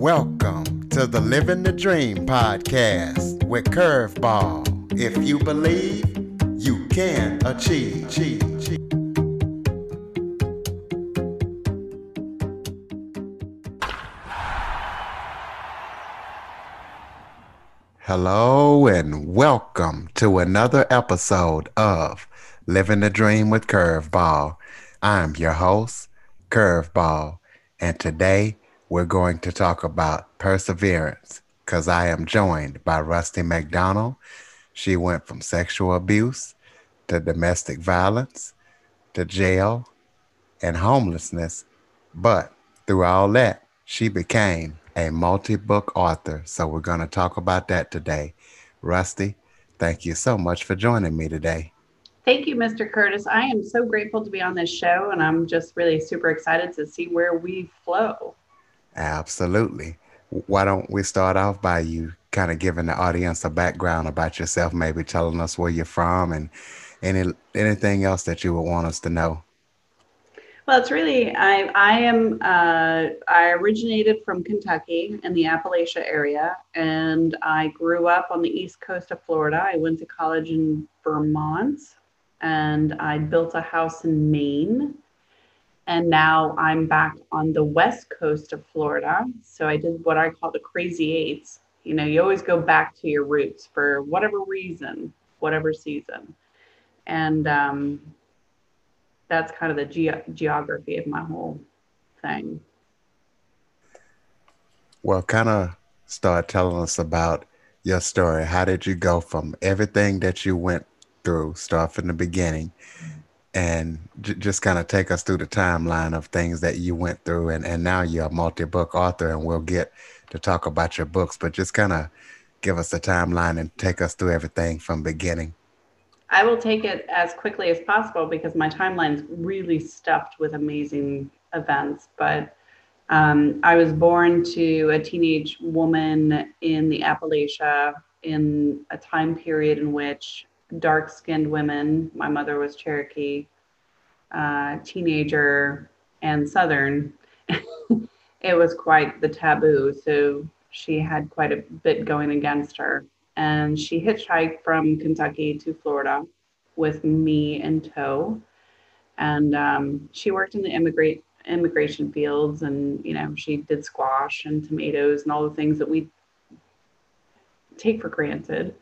Welcome to the Living the Dream podcast with Curveball. If you believe, you can achieve. Hello and welcome to another episode of Living the Dream with Curveball. I'm your host, Curveball, and today we're going to talk about perseverance because I am joined by Rustie McDonald. She went from sexual abuse to domestic violence to jail and homelessness. But through all that, she became a multi book author. So we're going to talk about that today. Rustie, thank you so much for joining me today. Thank you, Mr. Curtis. I am so grateful to be on this show, and I'm just really super excited to see where we flow. Absolutely. Why don't we start off by you kind of giving the audience a background about yourself, maybe telling us where you're from and any anything else that you would want us to know? Well, it's really I I am uh, I originated from Kentucky in the Appalachia area, and I grew up on the east coast of Florida. I went to college in Vermont, and I built a house in Maine and now I'm back on the west coast of Florida. So I did what I call the crazy eights. You know, you always go back to your roots for whatever reason, whatever season. And um, that's kind of the ge- geography of my whole thing. Well, kind of start telling us about your story. How did you go from everything that you went through, start from the beginning, and j- just kind of take us through the timeline of things that you went through and, and now you're a multi-book author and we'll get to talk about your books but just kind of give us a timeline and take us through everything from beginning. I will take it as quickly as possible because my timeline's really stuffed with amazing events but um, i was born to a teenage woman in the appalachia in a time period in which dark skinned women. My mother was Cherokee, uh, teenager, and Southern. it was quite the taboo. So she had quite a bit going against her. And she hitchhiked from Kentucky to Florida with me in tow. And um, she worked in the immigrate immigration fields and you know she did squash and tomatoes and all the things that we take for granted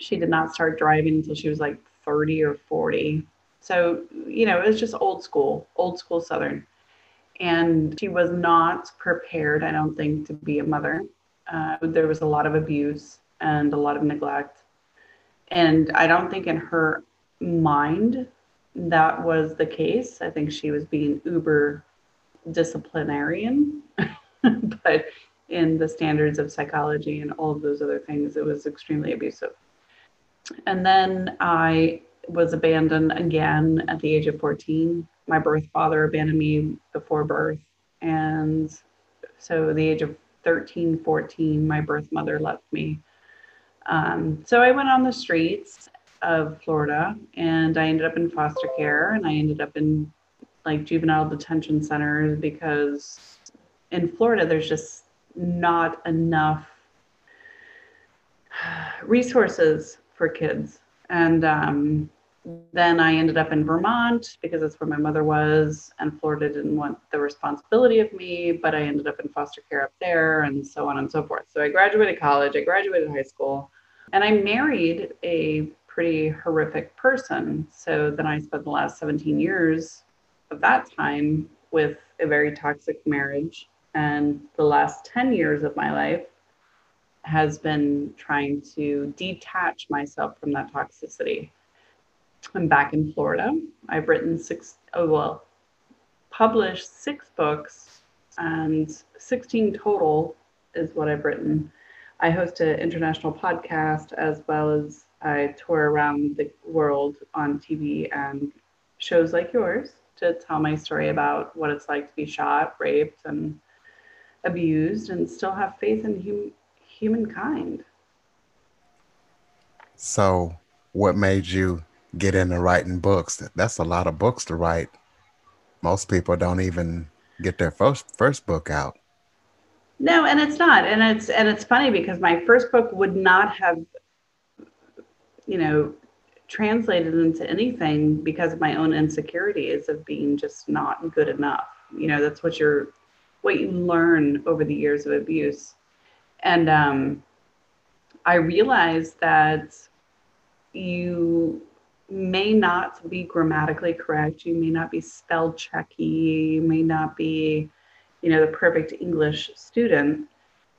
she did not start driving until she was like 30 or 40. So, you know, it was just old school, old school Southern. And she was not prepared, I don't think, to be a mother. Uh, there was a lot of abuse and a lot of neglect. And I don't think in her mind that was the case. I think she was being uber disciplinarian, but in the standards of psychology and all of those other things, it was extremely abusive. And then I was abandoned again at the age of 14. My birth father abandoned me before birth. And so, the age of 13, 14, my birth mother left me. Um, so, I went on the streets of Florida and I ended up in foster care and I ended up in like juvenile detention centers because in Florida, there's just not enough resources for kids. And um, then I ended up in Vermont because that's where my mother was, and Florida didn't want the responsibility of me, but I ended up in foster care up there, and so on and so forth. So I graduated college, I graduated high school, and I married a pretty horrific person. So then I spent the last 17 years of that time with a very toxic marriage. And the last 10 years of my life has been trying to detach myself from that toxicity. I'm back in Florida. I've written six, oh, well, published six books, and 16 total is what I've written. I host an international podcast as well as I tour around the world on TV and shows like yours to tell my story about what it's like to be shot, raped, and abused, and still have faith in hum- humankind. So, what made you get into writing books? That's a lot of books to write. Most people don't even get their first first book out. No, and it's not. And it's and it's funny because my first book would not have you know translated into anything because of my own insecurities of being just not good enough. You know, that's what you're what you learn over the years of abuse. And um, I realized that you may not be grammatically correct, you may not be spell checky, you may not be, you know, the perfect English student,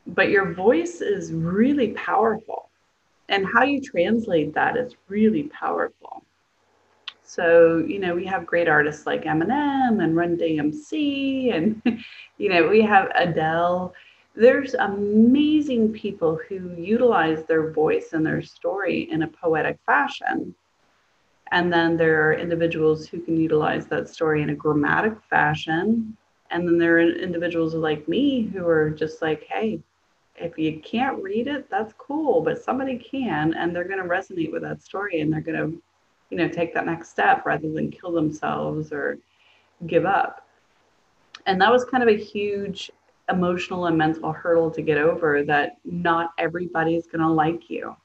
but your voice is really powerful and how you translate that is really powerful. So, you know, we have great artists like Eminem and Run DMC, and, you know, we have Adele. There's amazing people who utilize their voice and their story in a poetic fashion. And then there are individuals who can utilize that story in a grammatic fashion. And then there are individuals like me who are just like, hey, if you can't read it, that's cool, but somebody can, and they're going to resonate with that story and they're going to, you know, take that next step rather than kill themselves or give up. And that was kind of a huge emotional and mental hurdle to get over that not everybody's going to like you.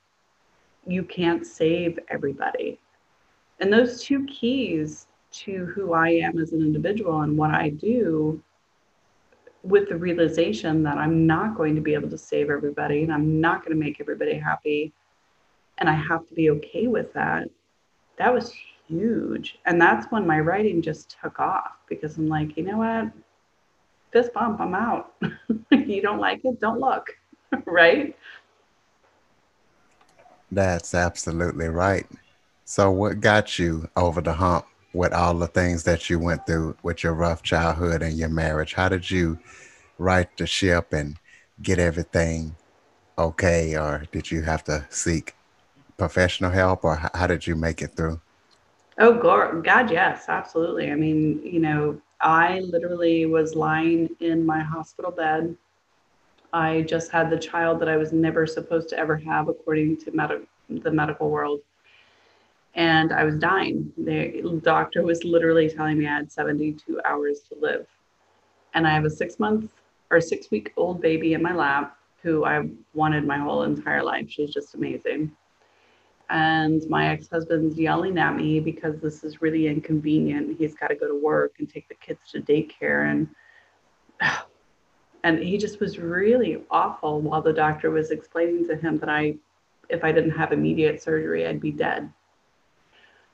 You can't save everybody. And those two keys to who I am as an individual and what I do with the realization that I'm not going to be able to save everybody and I'm not going to make everybody happy. And I have to be okay with that. That was huge. And that's when my writing just took off because I'm like, you know what? Fist bump, I'm out. you don't like it, don't look. right? That's absolutely right. So, what got you over the hump with all the things that you went through with your rough childhood and your marriage? How did you right the ship and get everything okay, or did you have to seek professional help, or how did you make it through? Oh God, yes, absolutely. I mean, you know, I literally was lying in my hospital bed. I just had the child that I was never supposed to ever have, according to med- the medical world and I was dying. The doctor was literally telling me I had 72 hours to live. And I have a six month or six week old baby in my lap who I wanted my whole entire life. She's just amazing. And my ex husband's yelling at me because this is really inconvenient. He's got to go to work and take the kids to daycare. And and he just was really awful while the doctor was explaining to him that I, if I didn't have immediate surgery, I'd be dead.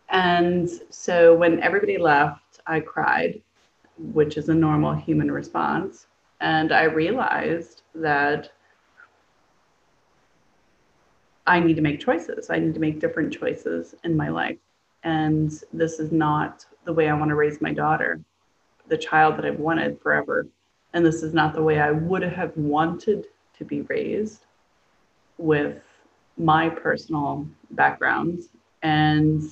And so when everybody left, I cried, which is a normal human response. And I realized that I need to make choices. I need to make different choices in my life. And this is not the way I want to raise my daughter, the child that I've wanted forever. And this is not the way I would have wanted to be raised with my personal background. And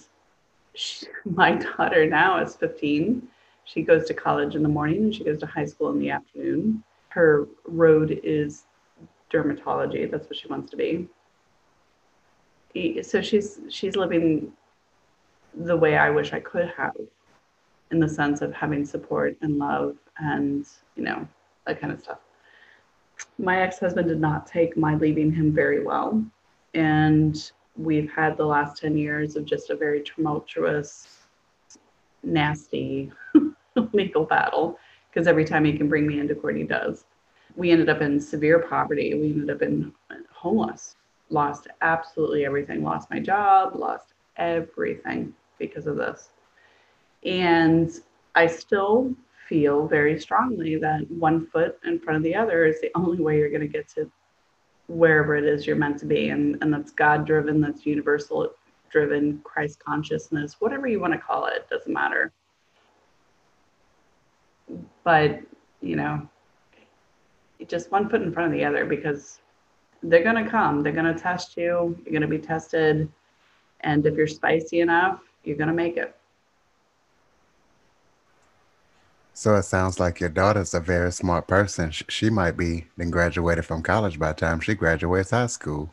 she, my daughter now is 15. She goes to college in the morning and she goes to high school in the afternoon. Her road is dermatology. That's what she wants to be. So she's she's living the way I wish I could have, in the sense of having support and love and you know that kind of stuff. My ex-husband did not take my leaving him very well, and we've had the last 10 years of just a very tumultuous, nasty legal battle because every time he can bring me into court, he does. We ended up in severe poverty. We ended up in homeless, lost absolutely everything, lost my job, lost everything because of this. And I still feel very strongly that one foot in front of the other is the only way you're going to get to wherever it is you're meant to be. And, and that's God driven, that's universal driven, Christ consciousness, whatever you want to call it, doesn't matter. But, you know, just one foot in front of the other because they're going to come, they're going to test you, you're going to be tested. And if you're spicy enough, you're going to make it. So it sounds like your daughter's a very smart person. She might be then graduated from college by the time she graduates high school.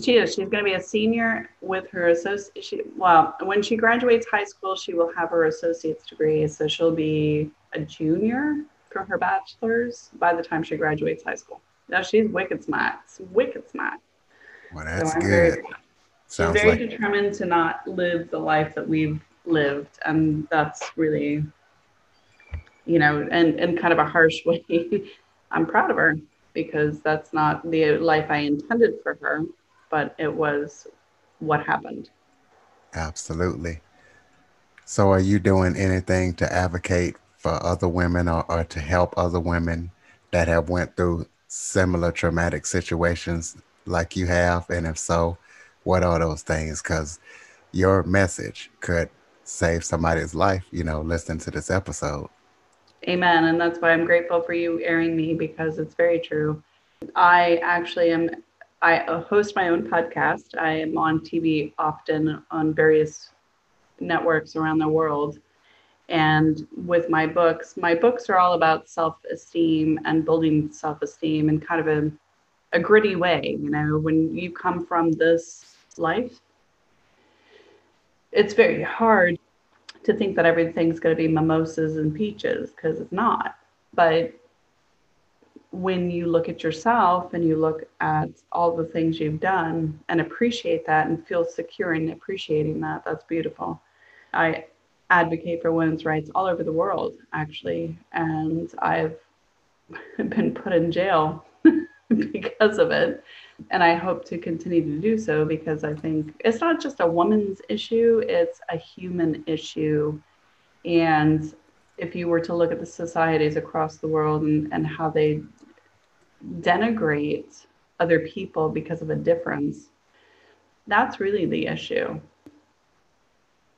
She is. She's going to be a senior with her associate. She, Well, when she graduates high school, she will have her associate's degree. So she'll be a junior through her bachelor's by the time she graduates high school. Now she's wicked smart, wicked smart. Well, that's so good. Very, Sounds very like... determined to not live the life that we've lived, and that's really, you know, and in kind of a harsh way. I'm proud of her because that's not the life I intended for her, but it was what happened. Absolutely. So, are you doing anything to advocate for other women or, or to help other women that have went through similar traumatic situations like you have? And if so, what are those things? Because your message could save somebody's life, you know, listening to this episode. Amen. And that's why I'm grateful for you airing me because it's very true. I actually am, I uh, host my own podcast. I am on TV often on various networks around the world. And with my books, my books are all about self esteem and building self esteem in kind of a, a gritty way. You know, when you come from this life, it's very hard to think that everything's going to be mimosas and peaches because it's not. But when you look at yourself and you look at all the things you've done and appreciate that and feel secure in appreciating that, that's beautiful. I advocate for women's rights all over the world, actually, and I've been put in jail because of it. And I hope to continue to do so because I think it's not just a woman's issue, it's a human issue. And if you were to look at the societies across the world and, and how they denigrate other people because of a difference, that's really the issue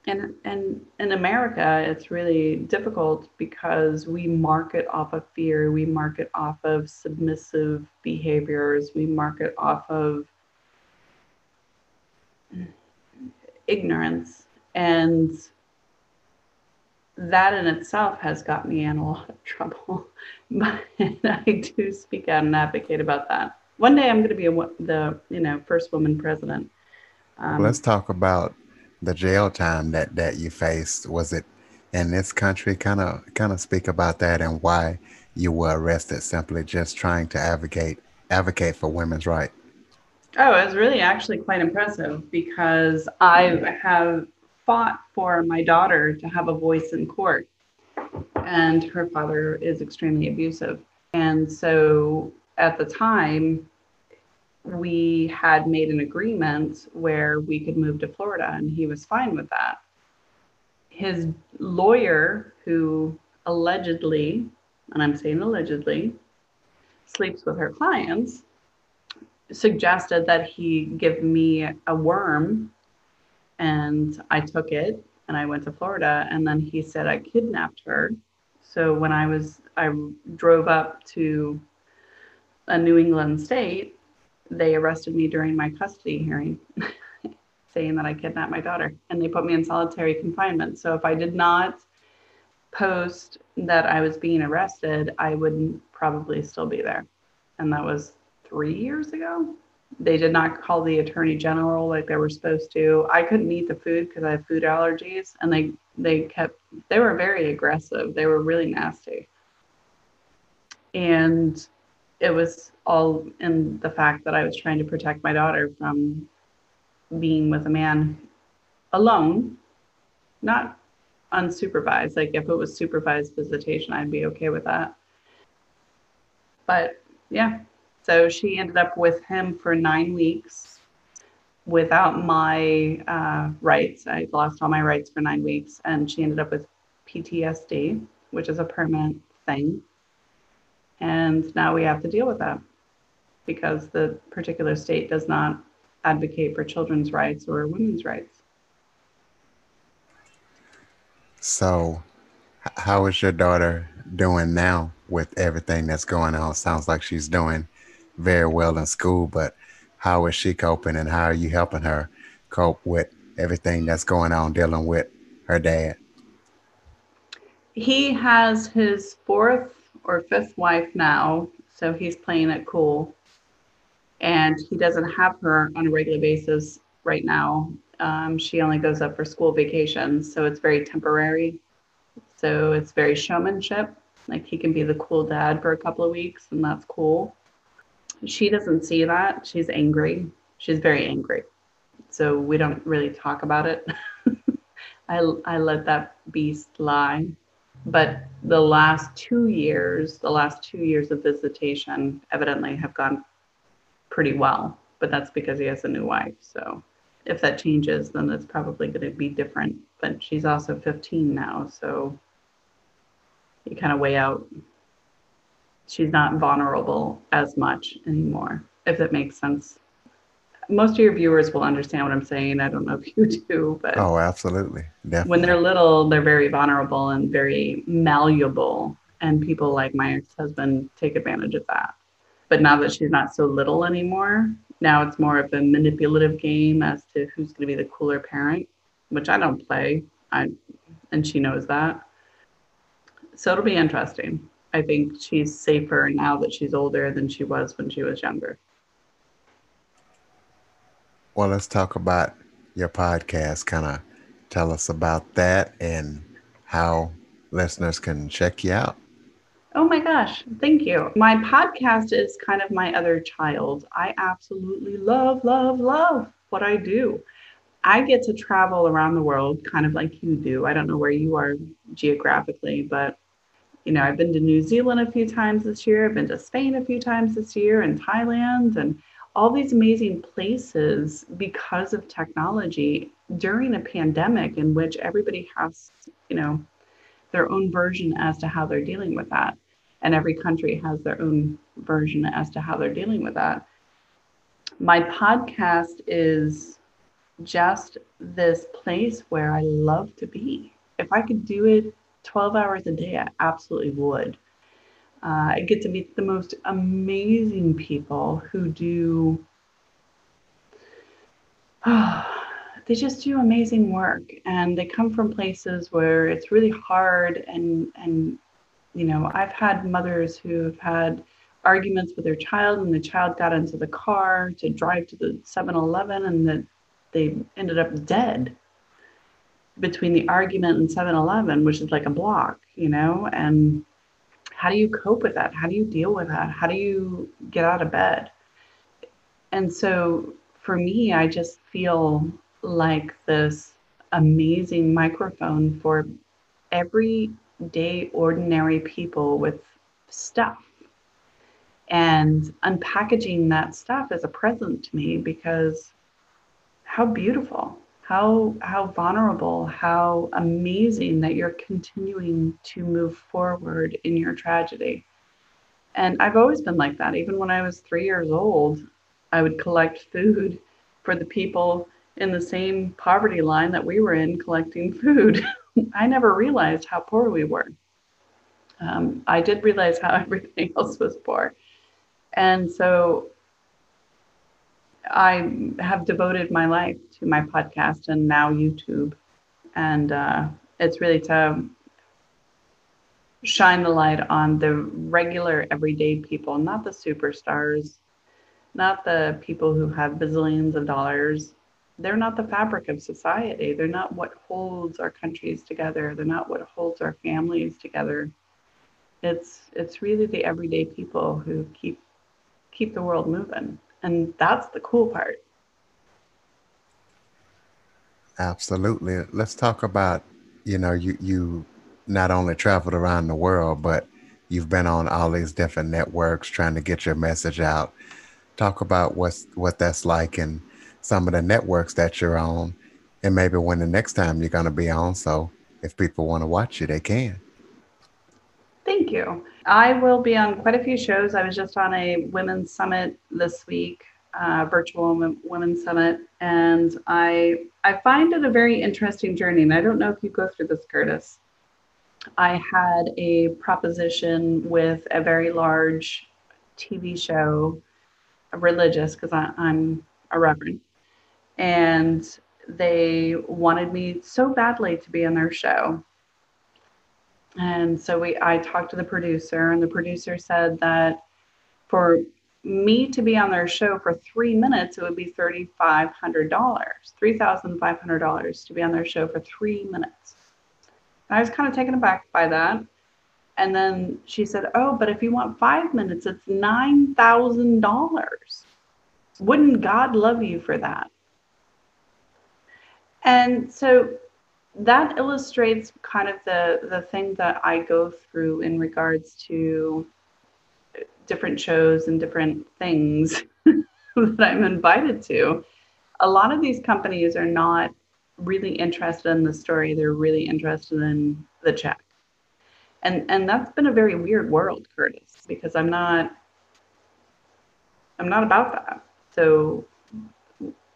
and and in America, it's really difficult because we market off of fear, we market off of submissive behaviors, we market off of ignorance, and that in itself has got me in a lot of trouble. but I do speak out and advocate about that. One day I'm going to be a, the you know first woman president. Um, Let's talk about the jail time that that you faced was it in this country? Kind of kind of speak about that and why you were arrested simply just trying to advocate advocate for women's rights oh it was really actually quite impressive because i have fought for my daughter to have a voice in court and her father is extremely abusive. And so at the time we had made an agreement where we could move to Florida, and he was fine with that. His lawyer, who allegedly, and I'm saying allegedly, sleeps with her clients, suggested that he give me a worm, and I took it and I went to Florida, and then he said I kidnapped her. So when I was, I drove up to a New England state they arrested me during my custody hearing, saying that I kidnapped my daughter, and they put me in solitary confinement. So if I did not post that I was being arrested, I would probably still be there. And that was three years ago. They did not call the attorney general like they were supposed to. I couldn't eat the food because I have food allergies, and they they kept they were very aggressive. They were really nasty. And it was all in the fact that I was trying to protect my daughter from being with a man alone, not unsupervised. Like if it was supervised visitation, I'd be okay with that. But yeah, so she ended up with him for nine weeks without my uh, rights. I lost all my rights for nine weeks, and she ended up with PTSD, which is a permanent thing. And now we have to deal with that because the particular state does not advocate for children's rights or women's rights. So, how is your daughter doing now with everything that's going on? Sounds like she's doing very well in school, but how is she coping and how are you helping her cope with everything that's going on dealing with her dad? He has his fourth or fifth wife now, so he's playing it cool. And he doesn't have her on a regular basis right now. Um, she only goes up for school vacations, so it's very temporary. So it's very showmanship, Like he can be the cool dad for a couple of weeks, and that's cool. She doesn't see that. She's angry. She's very angry. So we don't really talk about it. I, I let that beast lie. But the last two years, the last two years of visitation evidently have gone pretty well. But that's because he has a new wife. So if that changes, then it's probably going to be different. But she's also 15 now. So you kind of weigh out she's not vulnerable as much anymore, if that makes sense. Most of your viewers will understand what I'm saying. I don't know if you do, but oh, absolutely, definitely. When they're little, they're very vulnerable and very malleable, and people like my ex-husband take advantage of that. But now that she's not so little anymore, now it's more of a manipulative game as to who's going to be the cooler parent, which I don't play. I, and she knows that. So it'll be interesting. I think she's safer now that she's older than she was when she was younger. Well, let's talk about your podcast. Kind of tell us about that and how listeners can check you out. Oh my gosh, thank you. My podcast is kind of my other child. I absolutely love, love, love what I do. I get to travel around the world kind of like you do. I don't know where you are geographically, but you know, I've been to New Zealand a few times this year. I've been to Spain a few times this year and Thailand and all these amazing places because of technology during a pandemic in which everybody has, you know, their own version as to how they're dealing with that. And every country has their own version as to how they're dealing with that. My podcast is just this place where I love to be. If I could do it 12 hours a day, I absolutely would. Uh, I get to meet the most amazing people who do, oh, they just do amazing work. And they come from places where it's really hard. And, and, you know, I've had mothers who have had arguments with their child, and the child got into the car to drive to the 7 Eleven, and that they ended up dead between the argument and 7-Eleven, which is like a block, you know, and how do you cope with that? How do you deal with that? How do you get out of bed? And so for me, I just feel like this amazing microphone for everyday, ordinary people with stuff. And unpackaging that stuff is a present to me because how beautiful how how vulnerable how amazing that you're continuing to move forward in your tragedy. And i've always been like that. Even when i was 3 years old i would collect food for the people in the same poverty line that we were in collecting food. I never realized how poor we were. Um, i did realize how everything else was poor. And so I have devoted my life to my podcast and now YouTube. And uh, it's really to shine the light on the regular, everyday people, not the superstars, not the people who have bazillions of dollars. They're not the fabric of society. They're not what holds our countries together. They're not what holds our families together. It's it's really the everyday people who keep keep the world moving. And that's the cool part. Absolutely. Let's talk about, you know, you you not only traveled around the world, but you've been on all these different networks trying to get your message out. Talk about what's what that's like and some of the networks that you're on and maybe when the next time you're going to be on so if people want to watch you they can. Thank you. I will be on quite a few shows. I was just on a women's summit this week, uh, virtual women's summit, and I I find it a very interesting journey. And I don't know if you go through this, Curtis. I had a proposition with a very large TV show, religious, because I'm a reverend, and they wanted me so badly to be on their show and so we I talked to the producer and the producer said that for me to be on their show for three minutes, it would be $3,500, $3,500 to be on their show for three minutes. And I was kind of taken aback by that. And then she said, Oh, but if you want five minutes, it's $9,000. Wouldn't God love you for that? And so that illustrates kind of the, the thing that I go through in regards to different shows and different things that I'm invited to. A lot of these companies are not really interested in the story, they're really interested in the check. And and that's been a very weird world, Curtis, because I'm not I'm not about that. So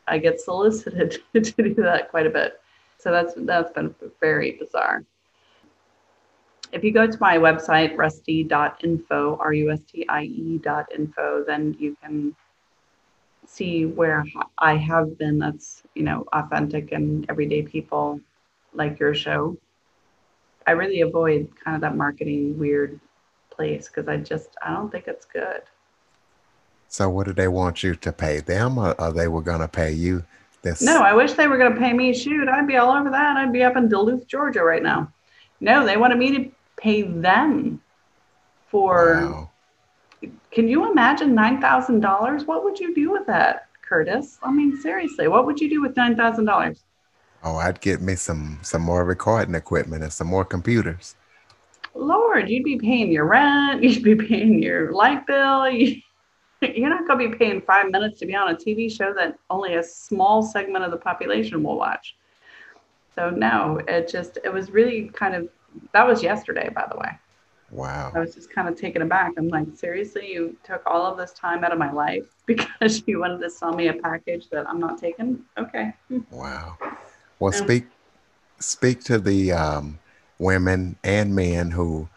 I get solicited to do that quite a bit. So that's that's been very bizarre. If you go to my website, rustie.info, R-U-S-T-I-E.info, then you can see where I have been that's, you know, authentic and everyday people like your show. I really avoid kind of that marketing weird place because I just I don't think it's good. So what do they want you to pay them or, or they were gonna pay you this? No, I wish they were gonna pay me. Shoot, I'd be all over that. I'd be up in Duluth, Georgia right now. No, they wanted me to pay them for wow. can you imagine nine thousand dollars? What would you do with that, Curtis? I mean, seriously, what would you do with nine thousand dollars? Oh, I'd get me some some more recording equipment and some more computers. Lord, you'd be paying your rent, you'd be paying your light bill. You're not going to be paying five minutes to be on a TV show that only a small segment of the population will watch. So no, it just it was really kind of that was yesterday, by the way. Wow. I was just kind of taken aback. I'm like, seriously, you took all of this time out of my life because you wanted to sell me a package that I'm not taking? Okay. Wow. Well, speak speak to the um, women and men who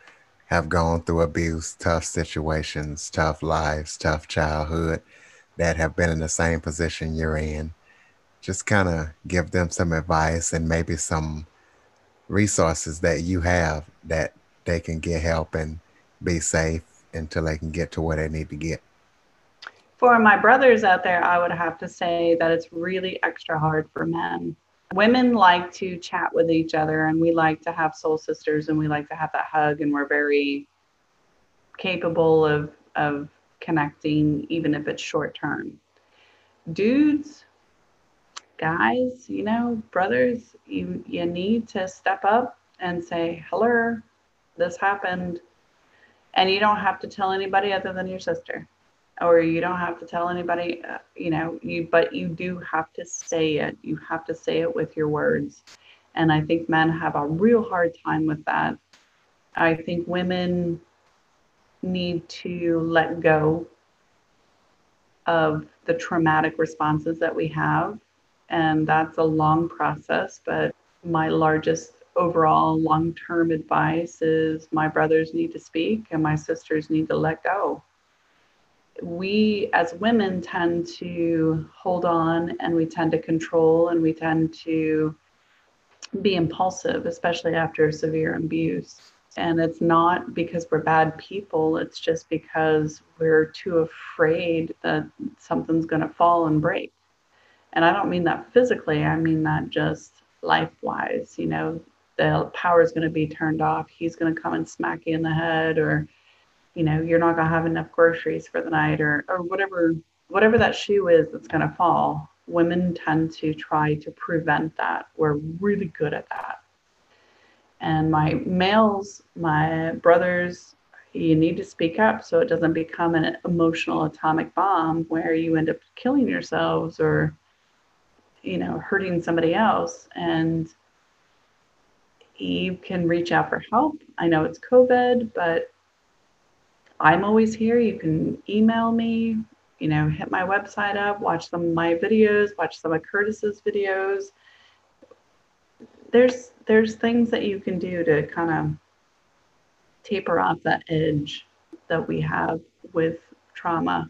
have gone through abuse, tough situations, tough lives, tough childhood, that have been in the same position you're in. Just kind of give them some advice and maybe some resources that you have that they can get help and be safe until they can get to where they need to get. For my brothers out there, I would have to say that it's really extra hard for men women like to chat with each other and we like to have soul sisters and we like to have that hug and we're very capable of of connecting even if it's short term. Dudes guys you know brothers you you need to step up and say hello this happened. And you don't have to tell anybody other than your sister or you don't have to tell anybody uh, you know you but you do have to say it. You have to say it with your words. And i think men have a real hard time with that. I think women need to let go of the traumatic responses that we have. And that's a long process but my largest overall long-term advice is my brothers need to speak and my sisters need to let go we as women tend to hold on and we tend to control and we tend to be impulsive, especially after severe abuse. And it's not because we're bad people, it's just because we're too afraid that something's going to fall and break. And I don't mean that physically, I mean that just life wise. You know, the power is going to be turned off. He's going to come and smack you in the head, or you know you're not going to have enough groceries for the night or or whatever whatever that shoe is that's going to fall women tend to try to prevent that. We're really good at that. And my males my brothers you need to speak up so it doesn't become an emotional atomic bomb where you end up killing yourselves or you know hurting somebody else. And you can reach out for help. I know it's covid but I'm always here. You can email me, you know, hit my website up, watch some of my videos, watch some of Curtis's videos. There's there's things that you can do to kind of taper off that edge that we have with trauma.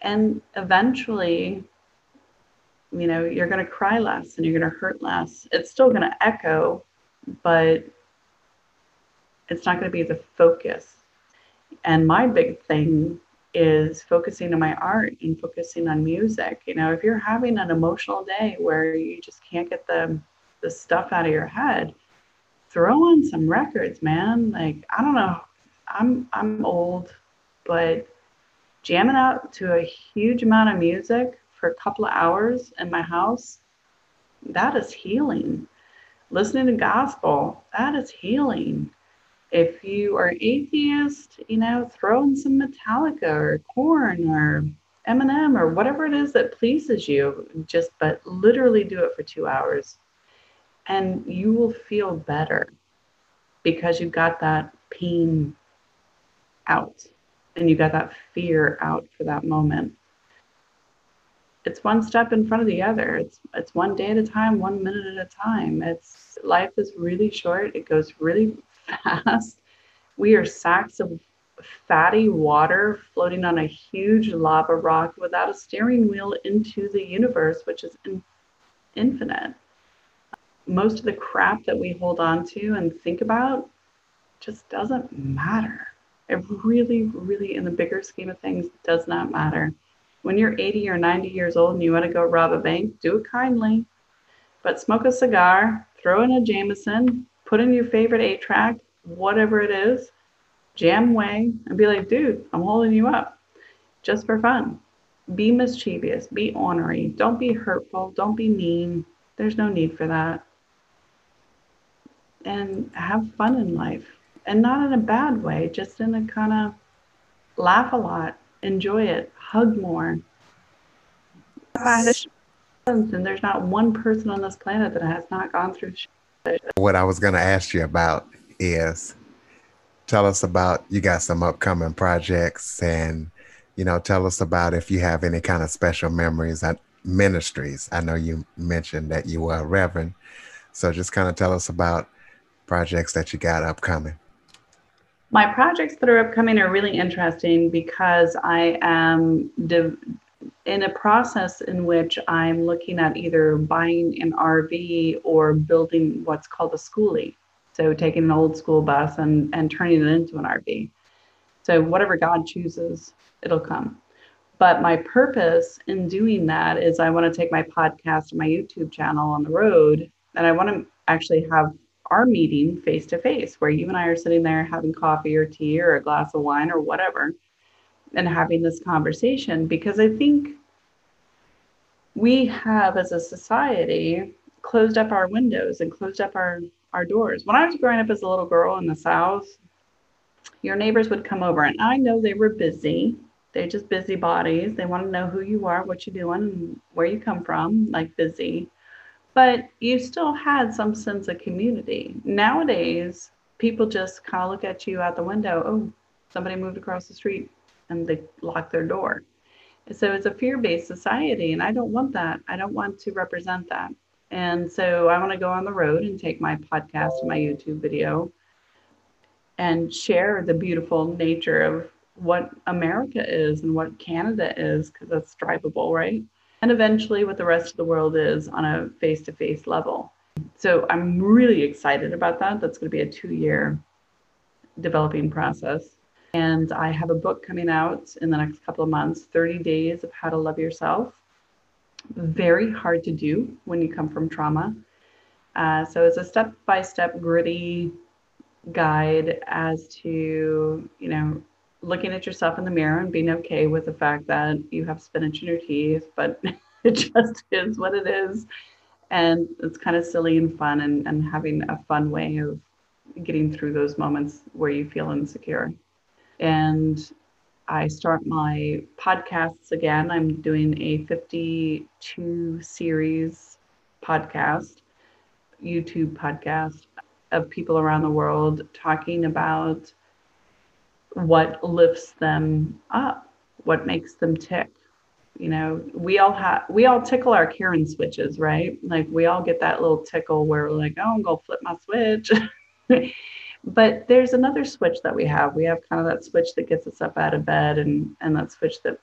And eventually, you know, you're going to cry less and you're going to hurt less. It's still going to echo, but it's not going to be the focus and my big thing is focusing on my art and focusing on music. You know, if you're having an emotional day where you just can't get the the stuff out of your head, throw on some records, man. Like I don't know I'm I'm old, but jamming out to a huge amount of music for a couple of hours in my house, that is healing. Listening to gospel, that is healing. If you are atheist, you know, throw in some Metallica or Korn or Eminem or whatever it is that pleases you. Just, but literally do it for two hours and you will feel better because you got that pain out and you got that fear out for that moment. It's one step in front of the other. It's it's one day at a time, one minute at a time. It's life is really short. It goes really fast. We are sacks of fatty water floating on a huge lava rock without a steering wheel into the universe, which is in, infinite most of the crap that we hold on to and think about just doesn't matter. It really, really, in the bigger scheme of things, does not matter. When you're 80 or 90 years old and you want to go rob a bank, do it kindly. But smoke a cigar, throw in a Jameson, put in your favorite eight track, whatever it is, jam away, and be like, dude, I'm holding you up just for fun. Be mischievous, be ornery, don't be hurtful, don't be mean. There's no need for that and have fun in life and not in a bad way, just in a kind of laugh a lot, enjoy it, hug more. And there's not one person on this planet that has not gone through. What I was going to ask you about is tell us about you got some upcoming projects and you know tell us about if you have any kind of special memories at ministries i know you mentioned that you were a reverend so just kind of tell us about projects that you got upcoming? My projects that are upcoming are really interesting because I am in a process in which I'm looking at either buying an RV or building what's called a schoolie. So taking an old school bus and, and turning it into an RV. So whatever God chooses, it'll come. But my purpose in doing that is I want to take my podcast and my YouTube channel on the road and I want to actually have our meeting face to face, where you and I are sitting there having coffee or tea or a glass of wine or whatever, and mm-hmm. having this conversation. Because I think we have, as a society, closed up our windows and closed up our, our doors. When I was growing up as a little girl in the South, your neighbors would come over, and I know they were busy. They're just busybodies. They want to know who you are, what you're doing, where you come from, like busy but you still had some sense of community. Nowadays, people just kind of look at you out the window. Oh, somebody moved across the street and they lock their door. So it's a fear based society, and I don't want that. I don't want to represent that. And so I want to go on the road and take my podcast and my YouTube video and share the beautiful nature of what America is and what Canada is, because that's drivable, right? and eventually what the rest of the world is on a face to face level. So I'm really excited about that. That's going to be a two year developing process. And I have a book coming out in the next couple of months 30 Days of How to Love Yourself. Very hard to do when you come from trauma. Uh, so it's a step by step gritty guide as to, you know, looking at yourself in the mirror and being okay with the fact that you have spinach in your teeth, but it just is what it is. And it's kind of silly and fun and, and having a fun way of getting through those moments where you feel insecure. And I start my podcasts again. I'm doing a 52 series podcast, YouTube podcast of people around the world talking about what lifts them up, what makes them tick. You know, we all have we all tickle our Karen switches, right? Like we all get that little tickle where we're like, oh, I'm gonna flip my switch. but there's another switch that we have. We have kind of that switch that gets us up out of bed and and that switch that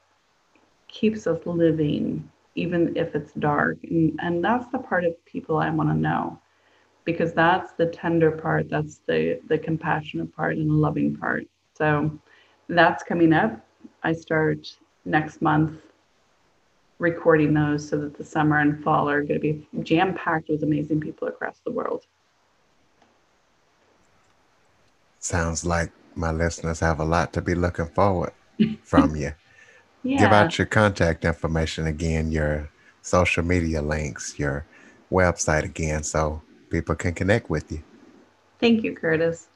keeps us living even if it's dark. And, and that's the part of people I want to know because that's the tender part, that's the the compassionate part and the loving part. So that's coming up. I start next month recording those so that the summer and fall are going to be jam packed with amazing people across the world. Sounds like my listeners have a lot to be looking forward from you. Yeah. Give out your contact information again, your social media links, your website again, so people can connect with you. Thank you, Curtis.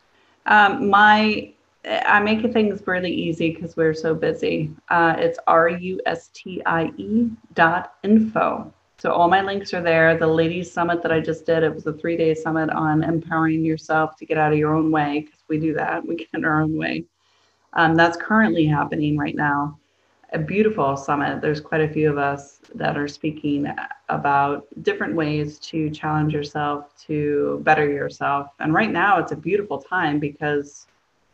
Um, my I make things really easy because we're so busy. Uh, it's R U S T I E dot info. So all my links are there. The ladies summit that I just did, it was a three day summit on empowering yourself to get out of your own way we do that. We get in our own way. Um, that's currently happening right now. A beautiful summit. There's quite a few of us that are speaking about different ways to challenge yourself to better yourself. And right now it's a beautiful time because,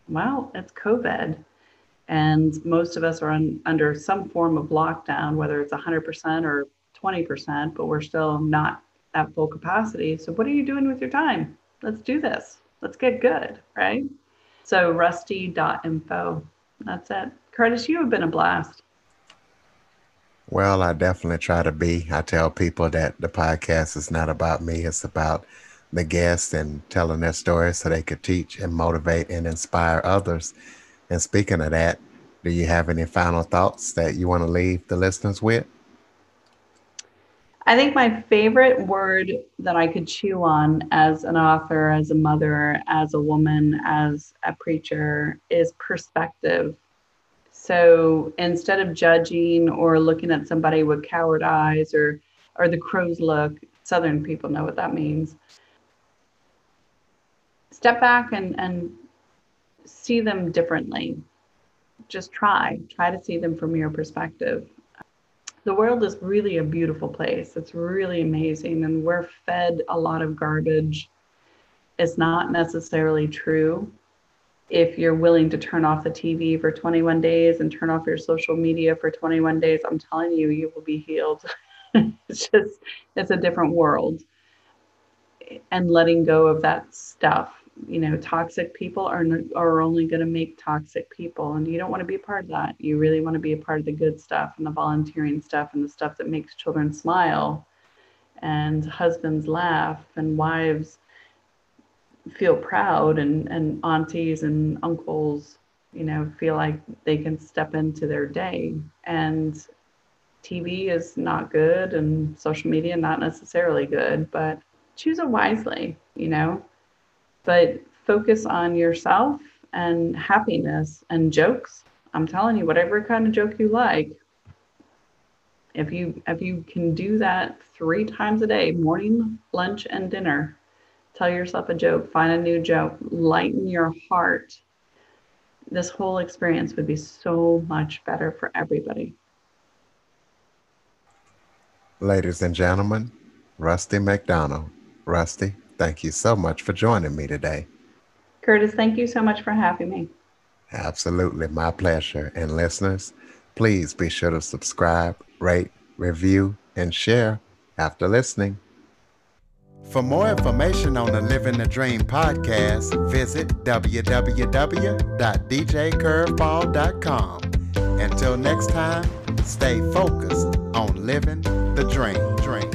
well, it's COVID. And most of us are under some form of lockdown, whether it's 100% or 20%, but we're still not at full capacity. So, what are you doing with your time? Let's do this. Let's get good, right? So, rustie.info. That's it. Curtis, you have been a blast. Well, I definitely try to be. I tell people that the podcast is not about me, it's about the guests and telling their stories so they could teach and motivate and inspire others. And speaking of that, do you have any final thoughts that you want to leave the listeners with? I think my favorite word that I could chew on as an author, as a mother, as a woman, as a preacher is perspective. So instead of judging or looking at somebody with coward eyes or or the crow's look, Southern people know what that means. Step back and, and see them differently. Just try. Try to see them from your perspective the world is really a beautiful place. It's really amazing. And we're fed a lot of garbage. It's not necessarily true. If you're willing to turn off the TV for 21 days and turn off your social media for 21 days, I'm telling you, you will be healed. it's just, it's a different world. And letting go of that stuff you know toxic people are are only going to make toxic people and you don't want to be a part of that. You really want to be a part of the good stuff and the volunteering stuff and the stuff that makes children smile and husbands laugh and wives feel proud and and aunties and uncles you know feel like they can step into their day. And tv is not good and social media not necessarily good but choose it wisely you know but focus on yourself and happiness and jokes. I'm telling you, whatever kind of joke you like, if you if you can do that three times a day, morning, lunch, and dinner, tell yourself a joke, find a new joke, lighten your heart. This whole experience would be so much better for everybody. Ladies and gentlemen, Rustie McDonald. Rustie, Thank you so much for joining me today. Curtis, thank you so much for having me. Absolutely, my pleasure. And listeners, please be sure to subscribe, rate, review, and share after listening. For more information on the Living the Dream podcast, visit www.djcurveball.com. Until next time, stay focused on living the dream. dream.